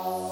Oh.